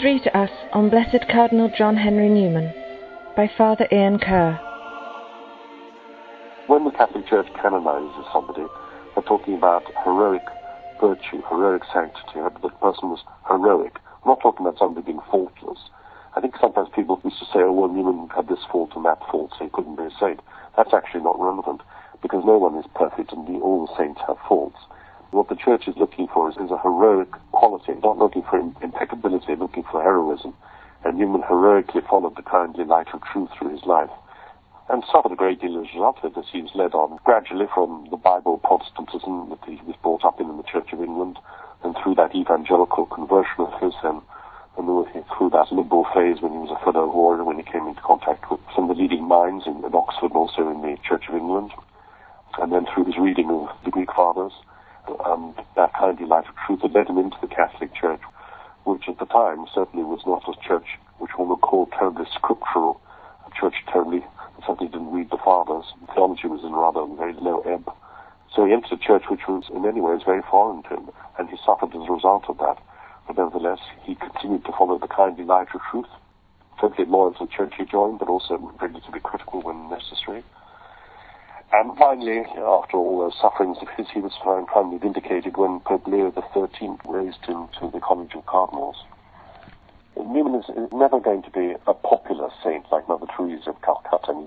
Three to Us on Blessed Cardinal John Henry Newman by Father Ian Ker. When the Catholic Church canonizes somebody, they're talking about heroic virtue, heroic sanctity, that the person was heroic. Not talking about somebody being faultless. I think sometimes people used to say, oh, well, Newman had this fault and that fault, so he couldn't be a saint. That's actually not relevant, because no one is perfect and all the saints have faults. What the church is looking for is, is a heroic quality, not looking for impeccability, looking for heroism. And Newman heroically followed the kindly light of truth through his life and suffered a great deal of it as he was led on gradually from the Bible Protestantism that he was brought up in in the Church of England and through that evangelical conversion of his and, and through that liberal phase when he was a fellow of Oriel when he came into contact with some of the leading minds in, in Oxford and also in the Church of England and then through his reading of the Greek fathers um, that kindly light of truth that led him into the Catholic Church, which at the time certainly was not a church which one would call terribly scriptural, a church terribly, certainly didn't read the fathers. Theology was in rather a very low ebb. So he entered a church which was in many ways very foreign to him, and he suffered as a result of that. But nevertheless, he continued to follow the kindly light of truth, certainly loyal to the church he joined, but also ready to be critical when necessary. And finally, after all those sufferings of his, he was finally vindicated when Pope Leo XIII raised him to the College of Cardinals. Newman is never going to be a popular saint like Mother Teresa of Calcutta.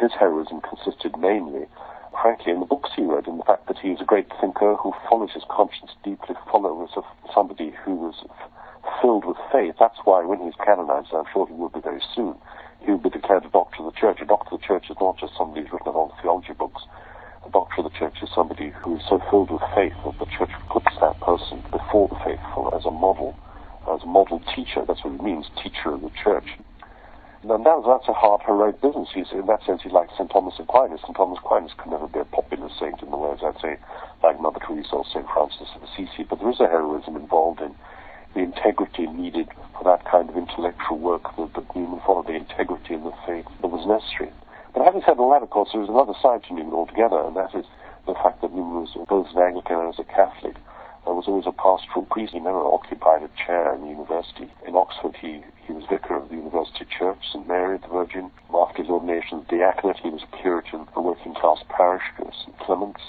His heroism consisted mainly, frankly, in the books he wrote, in the fact that he was a great thinker who followed his conscience deeply, followers of somebody who was filled with faith. That's why when he's canonized, I'm sure he will be very soon, he would be declared a doctor of the church. A doctor of the church is not just somebody who's written a lot of theology books. A doctor of the church is somebody who is so filled with faith that the church puts that person before the faithful as a model, as a model teacher. That's what it means, teacher of the church. And that, that's a hard, heroic business. He's, in that sense, he's like St. Thomas Aquinas. St. Thomas Aquinas can never be a popular saint in the way, as I'd say, like Mother Teresa or St. Francis of Assisi. But there is a heroism involved in the integrity needed for that kind of intellectual work that, that Newman followed, the integrity of the faith that was necessary. But having said all that, of course, there is another side to Newman altogether, and that is the fact that Newman was both an Anglican and as a Catholic. There was always a pastoral priest. He never occupied a chair in the university. In Oxford, he, he was vicar of the University Church, St. Mary the Virgin. After his ordination as diaconate, he was curate in a working-class parish, of St. Clement's.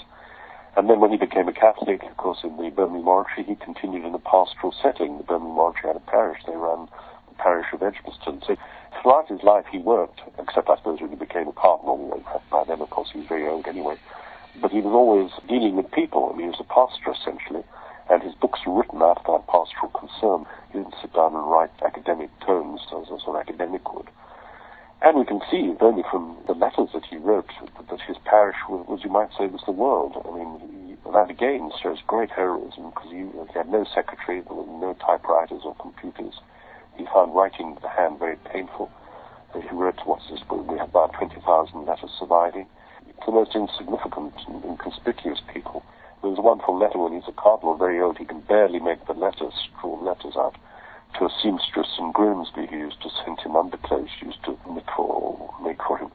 And then when he became a Catholic, of course, in the Birmingham Oratory, he continued in a pastoral setting. The Birmingham Oratory had a parish. They ran the parish of Edgbaston. So throughout his life, he worked, except I suppose when he became a cardinal. By then, of course, he was very old anyway. But he was always dealing with people. I mean, he was a pastor, essentially. And his books were written out of that pastoral concern. He didn't sit down and write academic tomes as a sort of academic would. And we can see, only from the letters that he wrote, that his parish was, was you might say, was the world. I mean, he, that again shows great heroism because he, he, had no secretary, there were no typewriters or computers. He found writing the hand very painful. He wrote, what's this book? We have about 20,000 letters surviving. The most insignificant and inconspicuous people. There was a wonderful letter when he's a cardinal, very old. He can barely make the letters, draw letters out to a seamstress in Grimsby who used to send him underclothes, she used to knit for or make for him.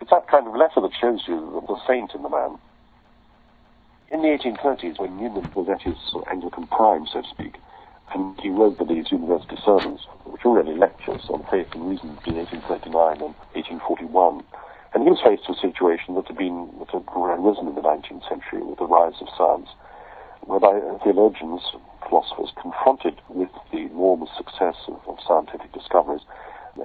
It's that kind of letter that shows you the saint in the man. In the 1830s, when Newman was at his Anglican prime, so to speak, and he wrote the these university sermons, which were really lectures on faith and reason between 1839 and 1841. And he was faced with a situation that had been that had arisen in the 19th century with the rise of science, whereby theologians philosophers confronted with the enormous success of, of scientific discoveries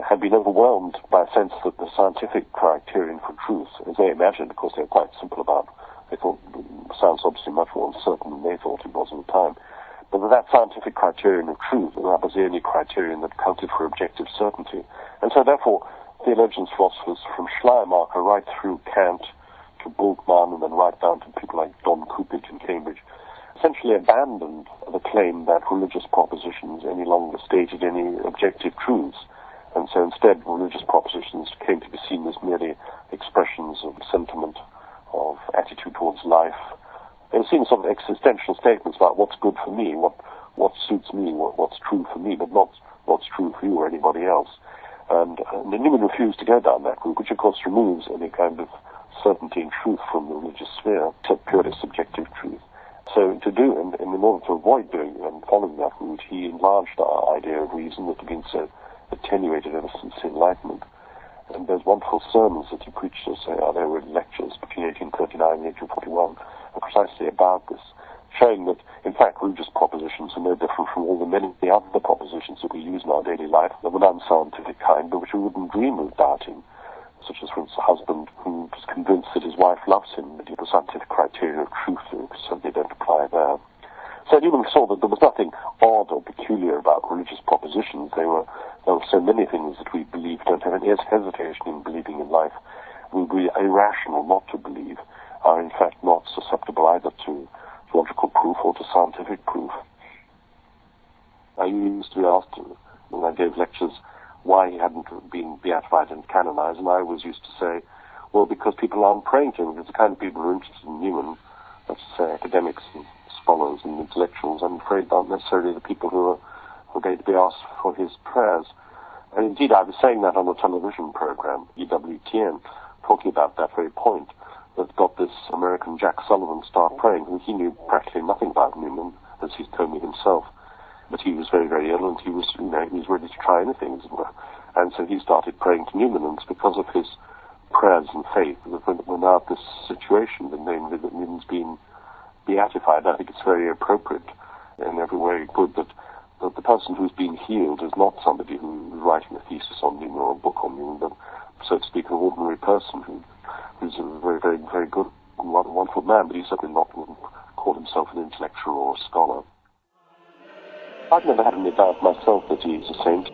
had been overwhelmed by a sense that the scientific criterion for truth, as they imagined, of course they were quite simple about, they thought science obviously much more uncertain than they thought it was at the time, but that, that scientific criterion of truth, that was the only criterion that counted for objective certainty. And so therefore, theologians, philosophers from Schleiermacher right through Kant to Bultmann and then right down to people like Don Cupitt in Cambridge, essentially abandoned the claim that religious propositions any longer stated any objective truths. And so instead, religious propositions came to be seen as merely expressions of sentiment, of attitude towards life. They were seen as sort of existential statements about what's good for me, what, what suits me, what, what's true for me, but not what's true for you or anybody else. And, uh, and Newman refused to go down that route, which of course removes any kind of certainty and truth from the religious sphere to purely subjective truth. So to do, and, in order to avoid doing and following that route, he enlarged our idea of reason that had been so attenuated ever since Enlightenment. And those wonderful sermons that he preached us. Uh, there were lectures between 1839 and 1841 are precisely about this, showing that, in fact, religious propositions are no different from all the many the other propositions that we use in our daily life of an unscientific kind, but which we wouldn't dream of doubting such as, for instance, a husband who is convinced that his wife loves him, but the scientific criteria of truth certainly don't apply there. So Newman saw that there was nothing odd or peculiar about religious propositions. They were, there were so many things that we believe don't have any hesitation in believing in life. We would be irrational not to believe, are in fact not susceptible either to logical proof or to scientific proof. I used to be asked when I gave lectures why he hadn't been beatified and canonized, and I always used to say, well, because people aren't praying to him. Because the kind of people who are interested in Newman, let's say academics and scholars and intellectuals, I'm afraid aren't necessarily the people who are, who are going to be asked for his prayers. And indeed, I was saying that on a television program, EWTN, talking about that very point, that got this American Jack Sullivan start praying, who he knew practically nothing about Newman, as he's told me himself but he was very, very ill, and he was, you know, he was ready to try anything. And so he started praying to Newman, because of his prayers and faith we're now at this situation, the namely that Newman's been beatified. I think it's very appropriate and every way good that, that the person who's been healed is not somebody who's writing a thesis on Newman or a book on Newman, but, so to speak, an ordinary person who, who's a very, very, very good wonderful man, but he's certainly not called himself an intellectual or a scholar. I've never had any doubt myself that he is a saint.